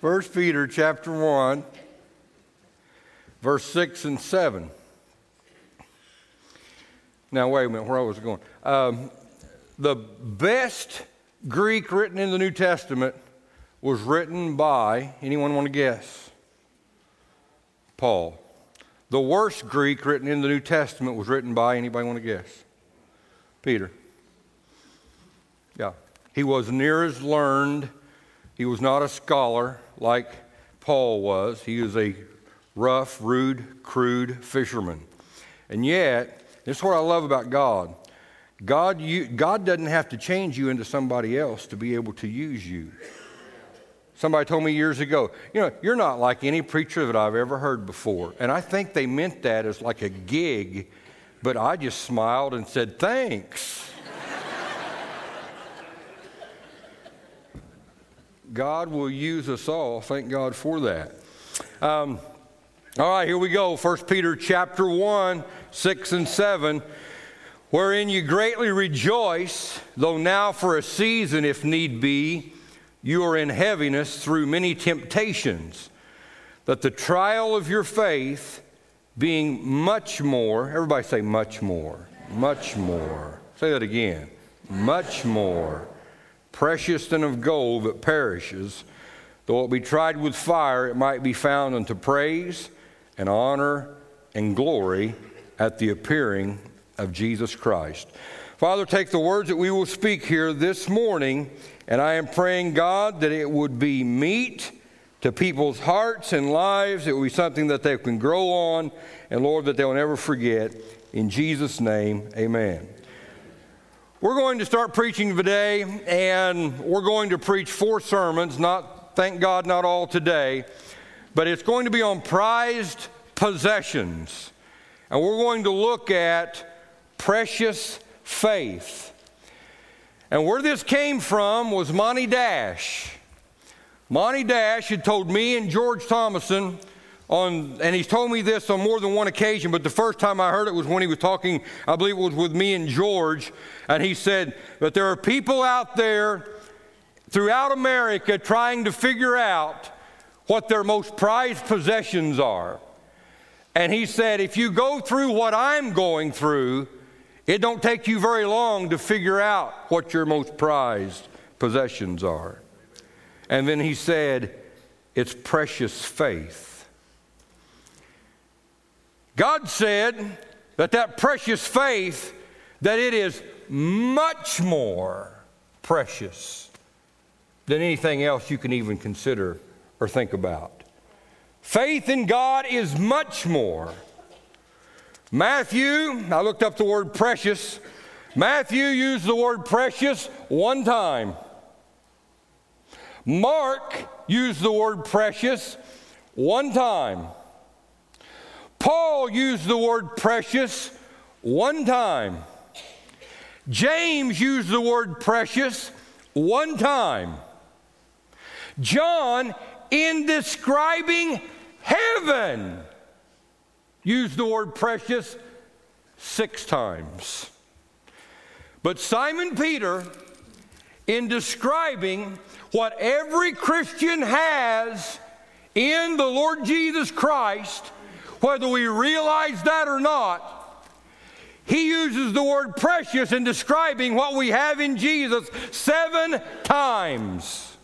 1 Peter chapter 1, verse 6 and 7. Now, wait a minute, where I was going. Um, the best Greek written in the New Testament was written by, anyone want to guess? Paul. The worst Greek written in the New Testament was written by, anybody want to guess? Peter. Yeah. He was near as learned. He was not a scholar like Paul was. He was a rough, rude, crude fisherman. And yet, this is what I love about God. God, you, God doesn't have to change you into somebody else to be able to use you. Somebody told me years ago, you know, you're not like any preacher that I've ever heard before. And I think they meant that as like a gig, but I just smiled and said, thanks. God will use us all. Thank God for that. Um, all right, here we go. 1 Peter chapter 1, 6 and 7. Wherein you greatly rejoice, though now for a season, if need be, you are in heaviness through many temptations, that the trial of your faith, being much more, everybody say much more, much more. Say that again. Much more precious than of gold that perishes, though it be tried with fire, it might be found unto praise and honor and glory at the appearing of Jesus Christ. Father, take the words that we will speak here this morning, and I am praying, God, that it would be meat to people's hearts and lives. It will be something that they can grow on, and Lord, that they'll never forget. In Jesus' name, amen. We're going to start preaching today, and we're going to preach four sermons, not, thank God, not all today, but it's going to be on prized possessions. And we're going to look at precious faith. And where this came from was Monty Dash. Monty Dash had told me and George Thomason on, and he's told me this on more than one occasion, but the first time I heard it was when he was talking, I believe it was with me and George, and he said that there are people out there throughout America trying to figure out what their most prized possessions are. And he said, if you go through what I'm going through, it don't take you very long to figure out what your most prized possessions are. And then he said, it's precious faith. God said that that precious faith, that it is much more precious than anything else you can even consider or think about. Faith in God is much more. Matthew, I looked up the word precious. Matthew used the word precious one time. Mark used the word precious one time. Paul used the word precious one time. James used the word precious one time. John, in describing heaven, used the word precious six times. But Simon Peter, in describing what every Christian has in the Lord Jesus Christ, whether we realize that or not, he uses the word precious in describing what we have in Jesus seven times.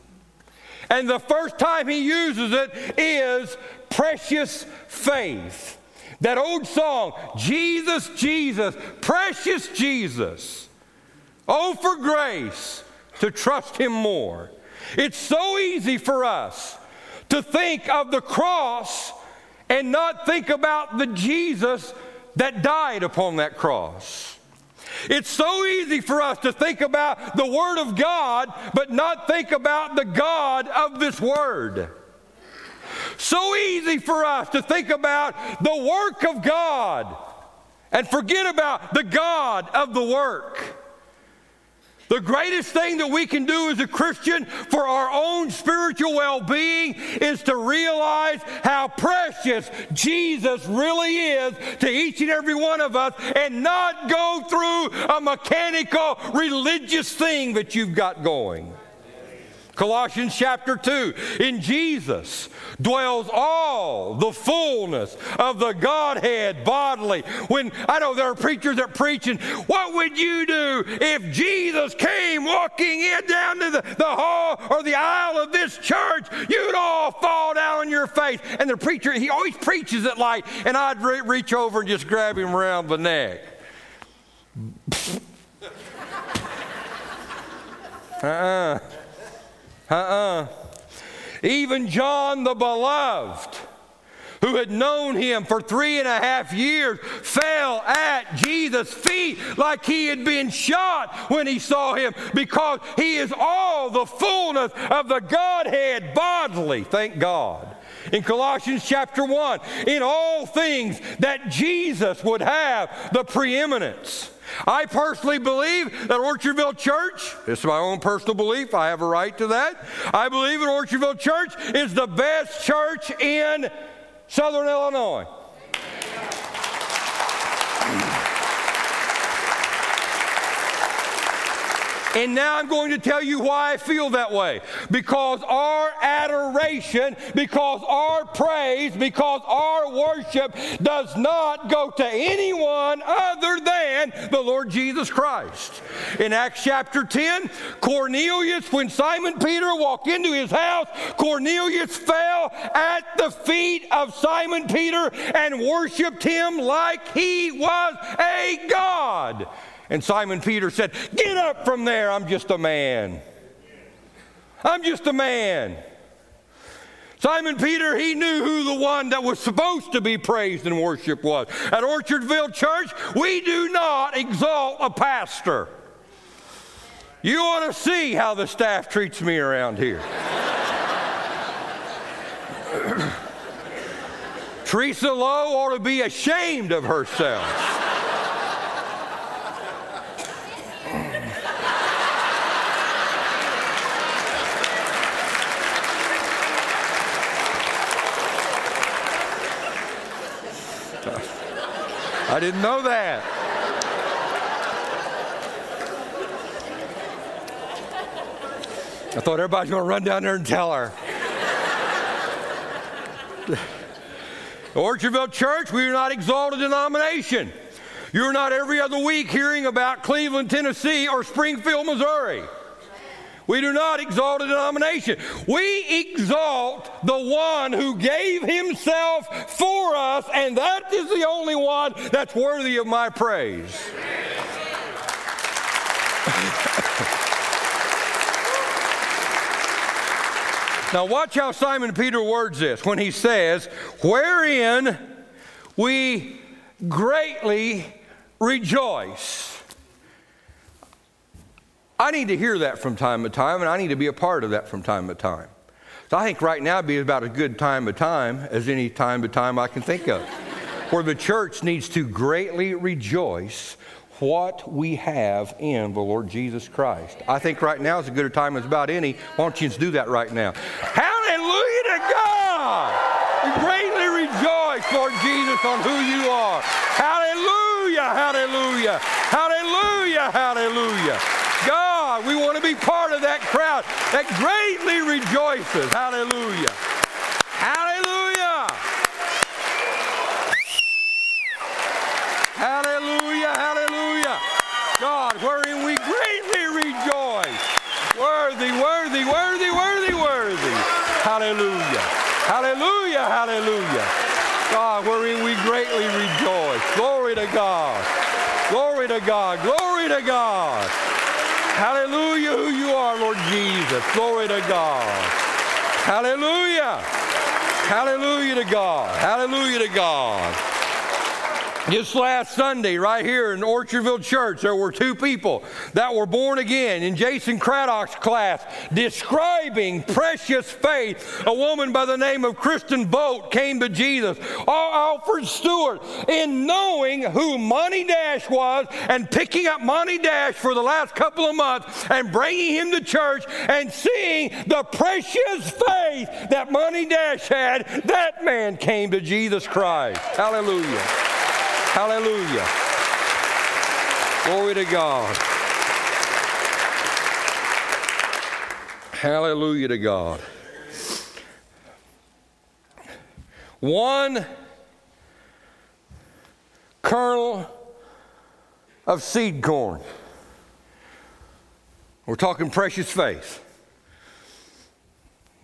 And the first time he uses it is precious faith. That old song, Jesus, Jesus, precious Jesus. Oh, for grace to trust him more. It's so easy for us to think of the cross and not think about the Jesus that died upon that cross. It's so easy for us to think about the Word of God, but not think about the God of this Word. So easy for us to think about the work of God and forget about the God of the work. The greatest thing that we can do as a Christian for our own spiritual well being is to realize how precious Jesus really is to each and every one of us and not go through a mechanical religious thing that you've got going. Colossians chapter 2. In Jesus dwells all the fullness of the Godhead bodily. When I know there are preachers that are preaching, what would you do if Jesus came walking in down to the, the hall or the aisle of this church? You'd all fall down on your face. And the preacher, he always preaches it like, and I'd re- reach over and just grab him around the neck. uh-uh. Uh-uh. Even John the beloved, who had known him for three and a half years, fell at Jesus' feet like he had been shot when he saw him because he is all the fullness of the Godhead bodily. Thank God. In Colossians chapter 1, in all things that Jesus would have the preeminence. I personally believe that Orchardville Church, this is my own personal belief, I have a right to that. I believe that Orchardville Church is the best church in Southern Illinois. And now I'm going to tell you why I feel that way. Because our adoration, because our praise, because our worship does not go to anyone other than the Lord Jesus Christ. In Acts chapter 10, Cornelius, when Simon Peter walked into his house, Cornelius fell at the feet of Simon Peter and worshiped him like he was a God. And Simon Peter said, Get up from there, I'm just a man. I'm just a man. Simon Peter, he knew who the one that was supposed to be praised and worshiped was. At Orchardville Church, we do not exalt a pastor. You ought to see how the staff treats me around here. Teresa Lowe ought to be ashamed of herself. I didn't know that. I thought everybody's going to run down there and tell her. Orchardville Church, we are not exalted denomination. You're not every other week hearing about Cleveland, Tennessee, or Springfield, Missouri. We do not exalt a denomination. We exalt the one who gave himself for us, and that is the only one that's worthy of my praise. now, watch how Simon Peter words this when he says, Wherein we greatly rejoice. I need to hear that from time to time, and I need to be a part of that from time to time. So I think right now would be about as good time to time as any time to time I can think of, where the church needs to greatly rejoice what we have in the Lord Jesus Christ. I think right now is as good a time as about any. Why don't you just do that right now? Hallelujah to God! We greatly rejoice, Lord Jesus, on who you are. Hallelujah, hallelujah, hallelujah, hallelujah. To be part of that crowd that greatly rejoices. Hallelujah. Hallelujah. Hallelujah. Hallelujah. God, wherein we greatly rejoice. Worthy, worthy, worthy, worthy, worthy. Hallelujah. Hallelujah. Hallelujah. God, wherein we greatly rejoice. Glory to God. Glory to God. Glory to God. Hallelujah, who you are, Lord Jesus. Glory to God. Hallelujah. Hallelujah to God. Hallelujah to God. Just last Sunday, right here in Orchardville Church, there were two people that were born again in Jason Craddock's class describing precious faith. A woman by the name of Kristen Boat came to Jesus. Alfred Stewart, in knowing who Monty Dash was and picking up Monty Dash for the last couple of months and bringing him to church and seeing the precious faith that Monty Dash had, that man came to Jesus Christ. Hallelujah. Hallelujah. Glory to God. Hallelujah to God. One kernel of seed corn. We're talking precious faith.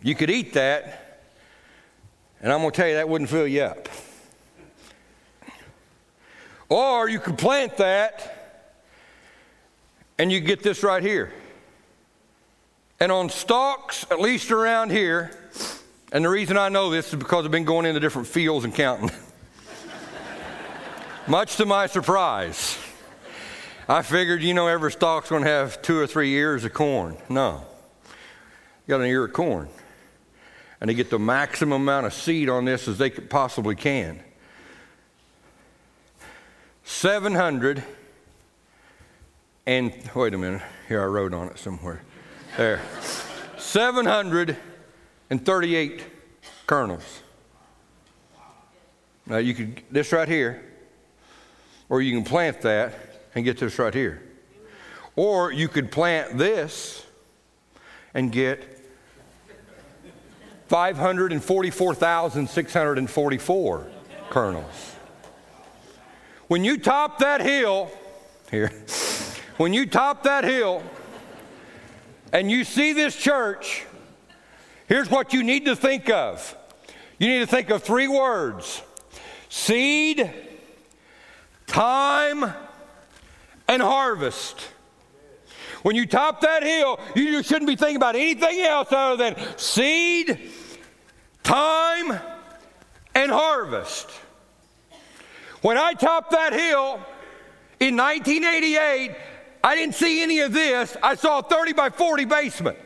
You could eat that, and I'm going to tell you that wouldn't fill you up. Or you can plant that, and you get this right here. And on stalks, at least around here, and the reason I know this is because I've been going into different fields and counting. Much to my surprise. I figured, you know, every stalk's going to have two or three ears of corn. No. You got an ear of corn. And they get the maximum amount of seed on this as they possibly can. 700 and, wait a minute, here I wrote on it somewhere. There. 738 kernels. Now you could, this right here, or you can plant that and get this right here. Or you could plant this and get 544,644 kernels. When you top that hill, here, when you top that hill and you see this church, here's what you need to think of. You need to think of three words seed, time, and harvest. When you top that hill, you shouldn't be thinking about anything else other than seed, time, and harvest. When I topped that hill in 1988, I didn't see any of this. I saw a 30 by 40 basement.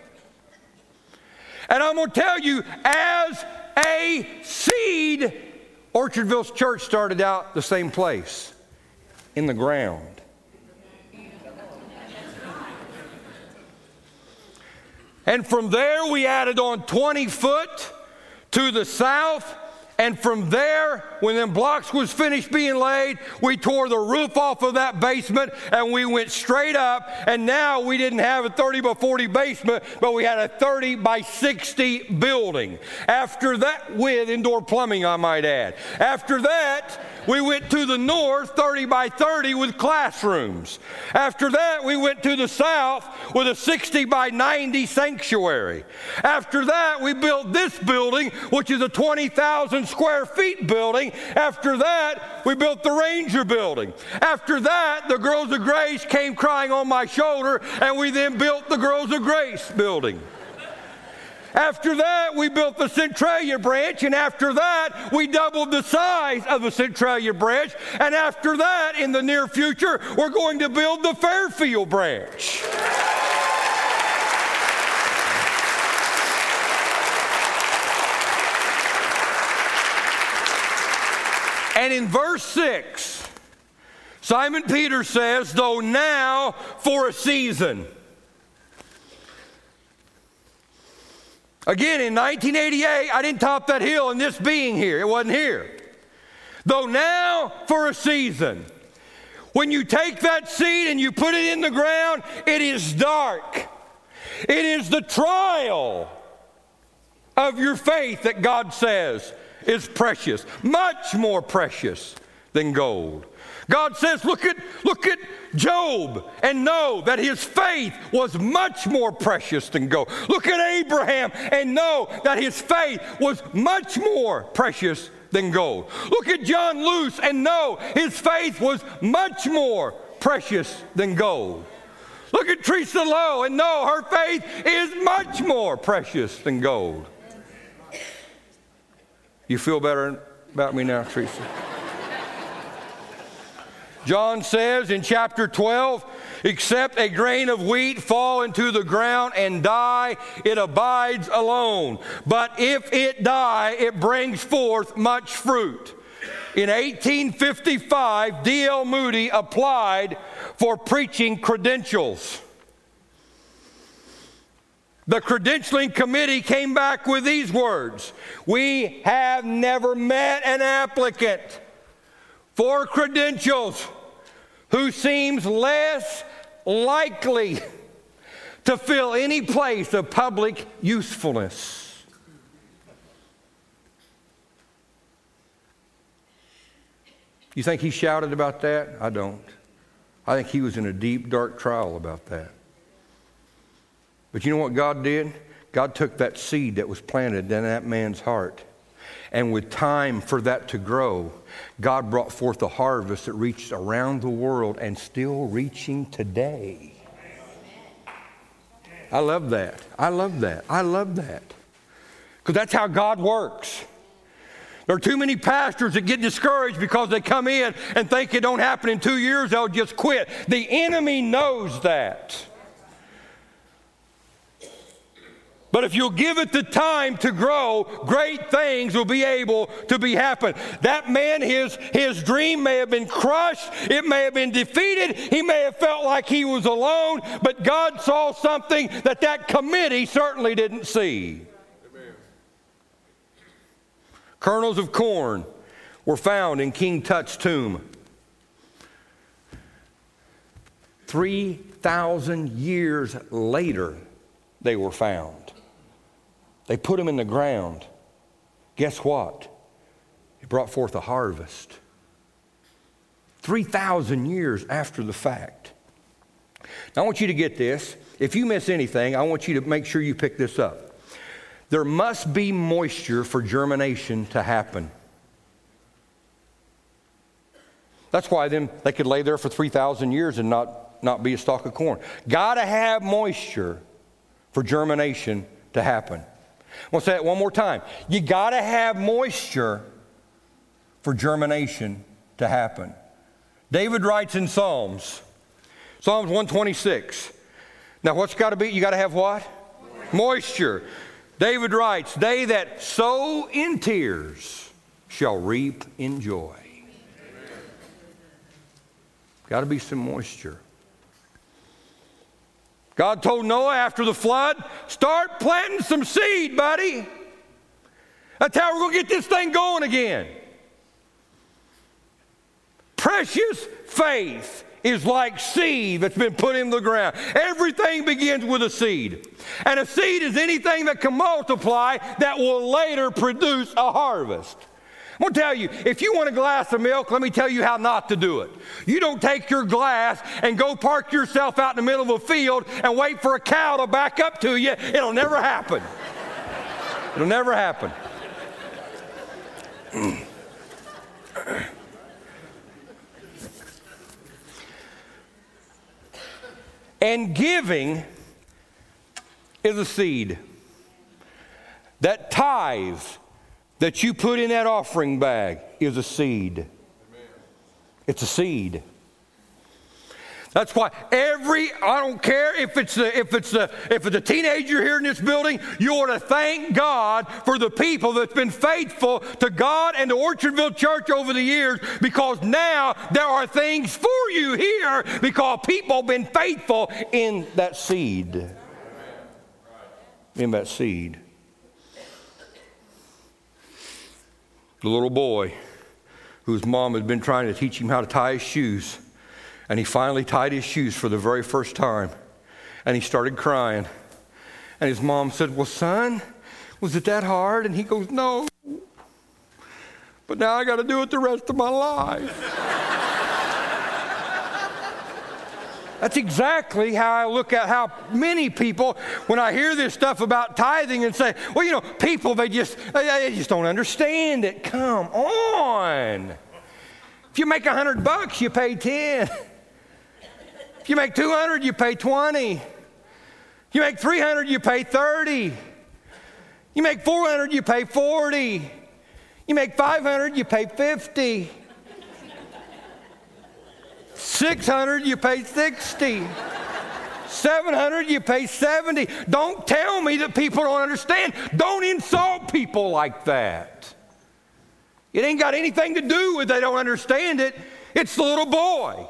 And I'm going to tell you, as a seed, Orchardville's church started out the same place in the ground. And from there, we added on 20 foot to the south and from there, when them blocks was finished being laid, we tore the roof off of that basement and we went straight up. And now we didn't have a 30 by 40 basement, but we had a 30 by 60 building. After that, with indoor plumbing, I might add. After that, we went to the north, 30 by 30, with classrooms. After that, we went to the south with a 60 by 90 sanctuary. After that, we built this building, which is a 20,000 square feet building. After that, we built the Ranger building. After that, the Girls of Grace came crying on my shoulder, and we then built the Girls of Grace building. After that, we built the Centralia branch, and after that, we doubled the size of the Centralia branch. And after that, in the near future, we're going to build the Fairfield branch. And in verse 6, Simon Peter says, though now for a season. Again, in 1988, I didn't top that hill in this being here. It wasn't here. Though now for a season. When you take that seed and you put it in the ground, it is dark. It is the trial of your faith that God says is precious, much more precious than gold. God says, look at, look at Job and know that his faith was much more precious than gold. Look at Abraham and know that his faith was much more precious than gold. Look at John Luce and know his faith was much more precious than gold. Look at Teresa Lowe and know her faith is much more precious than gold. You feel better about me now, Teresa? John says in chapter 12, except a grain of wheat fall into the ground and die, it abides alone. But if it die, it brings forth much fruit. In 1855, D.L. Moody applied for preaching credentials. The credentialing committee came back with these words We have never met an applicant for credentials who seems less likely to fill any place of public usefulness. You think he shouted about that? I don't. I think he was in a deep, dark trial about that. But you know what God did? God took that seed that was planted in that man's heart. And with time for that to grow, God brought forth a harvest that reached around the world and still reaching today. I love that. I love that. I love that. Because that's how God works. There are too many pastors that get discouraged because they come in and think it don't happen in two years, they'll just quit. The enemy knows that. But if you'll give it the time to grow, great things will be able to be happen. That man, his, his dream may have been crushed, it may have been defeated, he may have felt like he was alone, but God saw something that that committee certainly didn't see. Amen. Kernels of corn were found in King Tut's tomb. 3,000 years later, they were found. They put them in the ground. Guess what? It brought forth a harvest. 3,000 years after the fact. Now, I want you to get this. If you miss anything, I want you to make sure you pick this up. There must be moisture for germination to happen. That's why then they could lay there for 3,000 years and not, not be a stalk of corn. Got to have moisture for germination to happen. I want to say it one more time. You got to have moisture for germination to happen. David writes in Psalms, Psalms 126. Now, what's got to be? You got to have what? Moisture. David writes, They that sow in tears shall reap in joy. Got to be some moisture. God told Noah after the flood, start planting some seed, buddy. That's how we're going to get this thing going again. Precious faith is like seed that's been put in the ground. Everything begins with a seed. And a seed is anything that can multiply that will later produce a harvest. I'm to tell you, if you want a glass of milk, let me tell you how not to do it. You don't take your glass and go park yourself out in the middle of a field and wait for a cow to back up to you. It'll never happen. It'll never happen. and giving is a seed that tithe that you put in that offering bag is a seed. Amen. It's a seed. That's why every I don't care if it's a, if it's a, if it's a teenager here in this building, you ought to thank God for the people that's been faithful to God and to Orchardville Church over the years because now there are things for you here because people have been faithful in that seed. In that seed. The little boy whose mom had been trying to teach him how to tie his shoes. And he finally tied his shoes for the very first time. And he started crying. And his mom said, Well, son, was it that hard? And he goes, No. But now I got to do it the rest of my life. That's exactly how I look at how many people, when I hear this stuff about tithing and say, well, you know, people, they just, they just don't understand it. Come on. If you make a hundred bucks, you pay 10. If you make 200, you pay 20. If you make 300, you pay 30. You make 400, you pay 40. You make 500, you pay 50. 600, you pay 60. 700, you pay 70. Don't tell me that people don't understand. Don't insult people like that. It ain't got anything to do with they don't understand it. It's the little boy.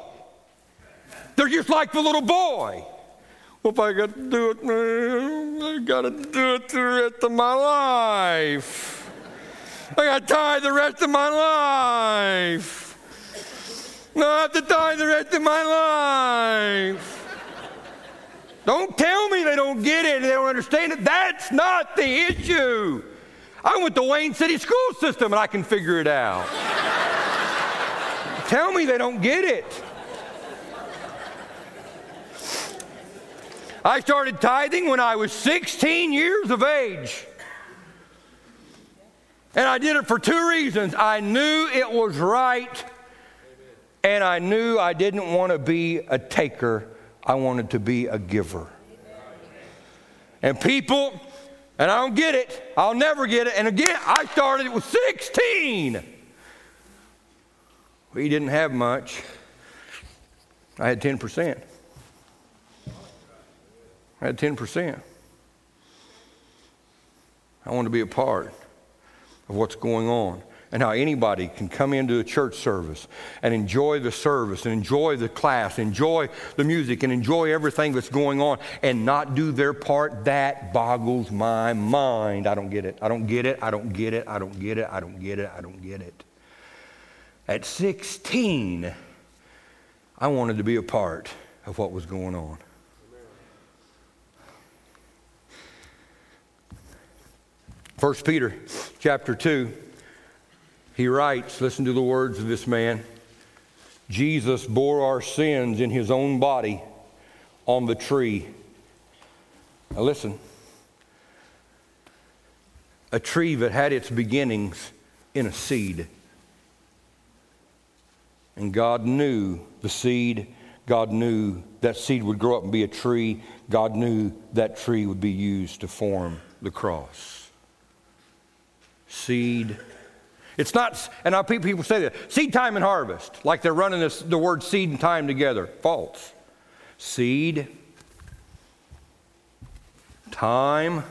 They're just like the little boy. Well, if I got to do it, I got to do it the rest of my life. I got to tie the rest of my life. I have to die the rest of my life. Don't tell me they don't get it they don't understand it. That's not the issue. I went to Wayne City school system and I can figure it out. tell me they don't get it. I started tithing when I was 16 years of age. And I did it for two reasons. I knew it was right, and I knew I didn't want to be a taker, I wanted to be a giver. And people, and I don't get it, I'll never get it. And again, I started it with 16. We didn't have much. I had 10%. I had 10%. I want to be a part of what's going on and how anybody can come into a church service and enjoy the service and enjoy the class, enjoy the music, and enjoy everything that's going on and not do their part. That boggles my mind. I don't get it. I don't get it. I don't get it. I don't get it. I don't get it. I don't get it. At 16, I wanted to be a part of what was going on. First Peter chapter 2, he writes, listen to the words of this man. Jesus bore our sins in his own body on the tree. Now listen. A tree that had its beginnings in a seed. And God knew the seed. God knew that seed would grow up and be a tree. God knew that tree would be used to form the cross seed. It's not, and I, people say that seed time and harvest, like they're running this, the word seed and time together. False. Seed, time,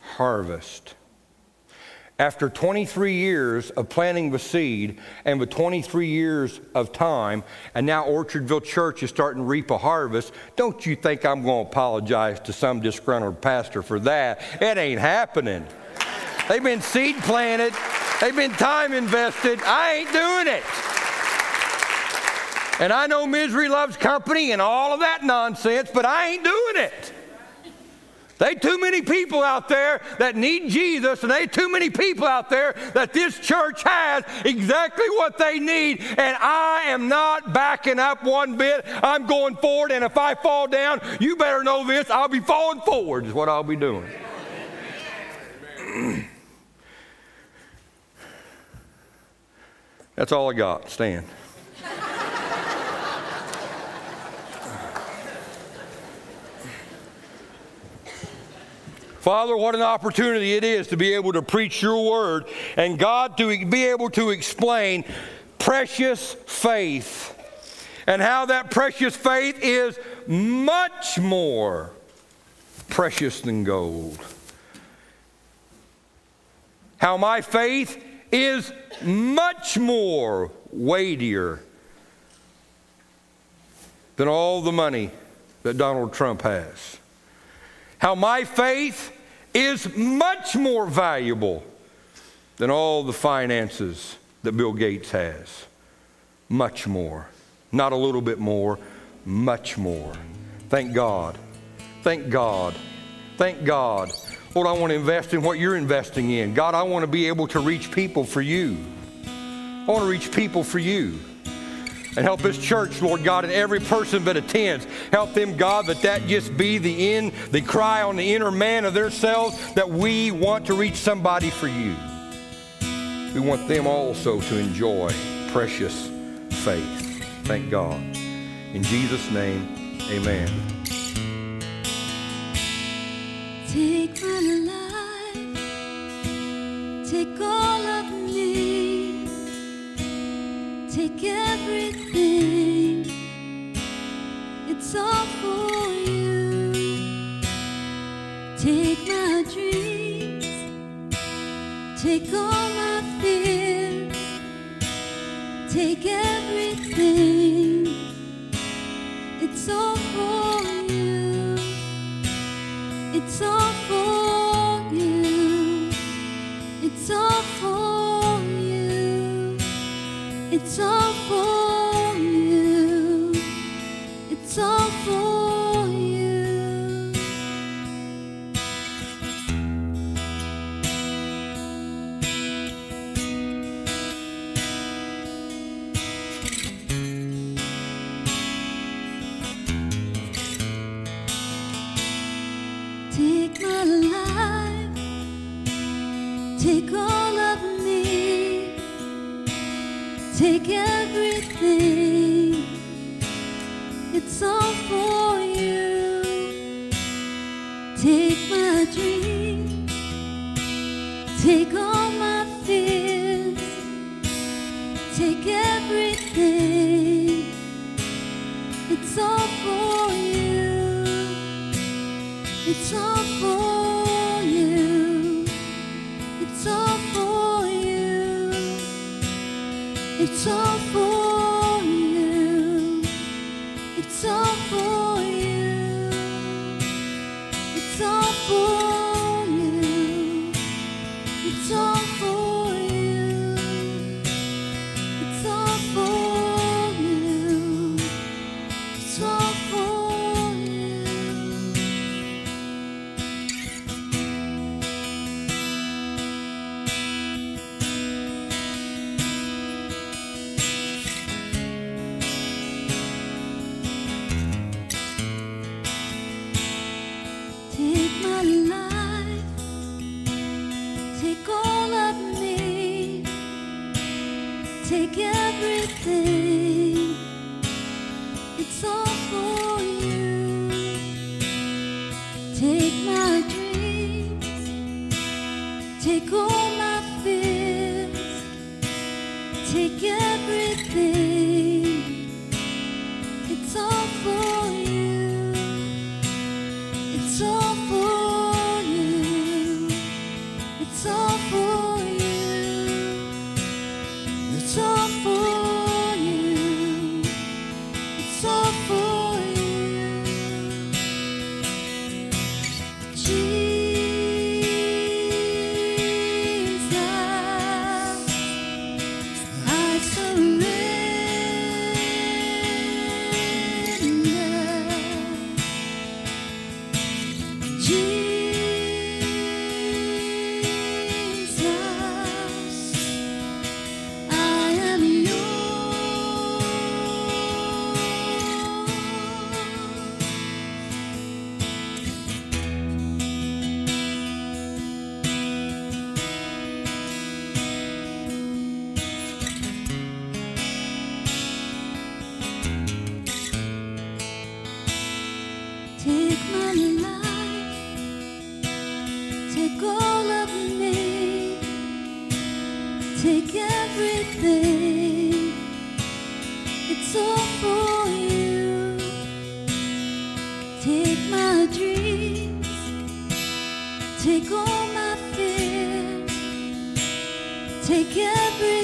harvest. After 23 years of planting the seed and with 23 years of time, and now Orchardville Church is starting to reap a harvest, don't you think I'm going to apologize to some disgruntled pastor for that? It ain't happening. They've been seed planted, they've been time invested. I ain't doing it. And I know misery loves company and all of that nonsense, but I ain't doing it. They too many people out there that need Jesus, and they too many people out there that this church has exactly what they need. And I am not backing up one bit. I'm going forward, and if I fall down, you better know this. I'll be falling forward. Is what I'll be doing. That's all I got. Stand. Father, what an opportunity it is to be able to preach your word and God to be able to explain precious faith and how that precious faith is much more precious than gold. How my faith is much more weightier than all the money that Donald Trump has. How my faith is much more valuable than all the finances that Bill Gates has. Much more. Not a little bit more, much more. Thank God. Thank God. Thank God. Lord, I want to invest in what you're investing in. God, I want to be able to reach people for you. I want to reach people for you and help this church, Lord God, and every person that attends. Help them, God, that that just be the end, the cry on the inner man of themselves that we want to reach somebody for you. We want them also to enjoy precious faith. Thank God. In Jesus' name, amen. Take my life, take all of me take everything. It's all for you. Take my dreams, take all my fears, take everything. It's all you It's all for you. It's all for my life. Take all of me. Take everything. It's all for you. Take my dream. Take all. It's all for you. It's all for Dreams, take all my fears, take everything.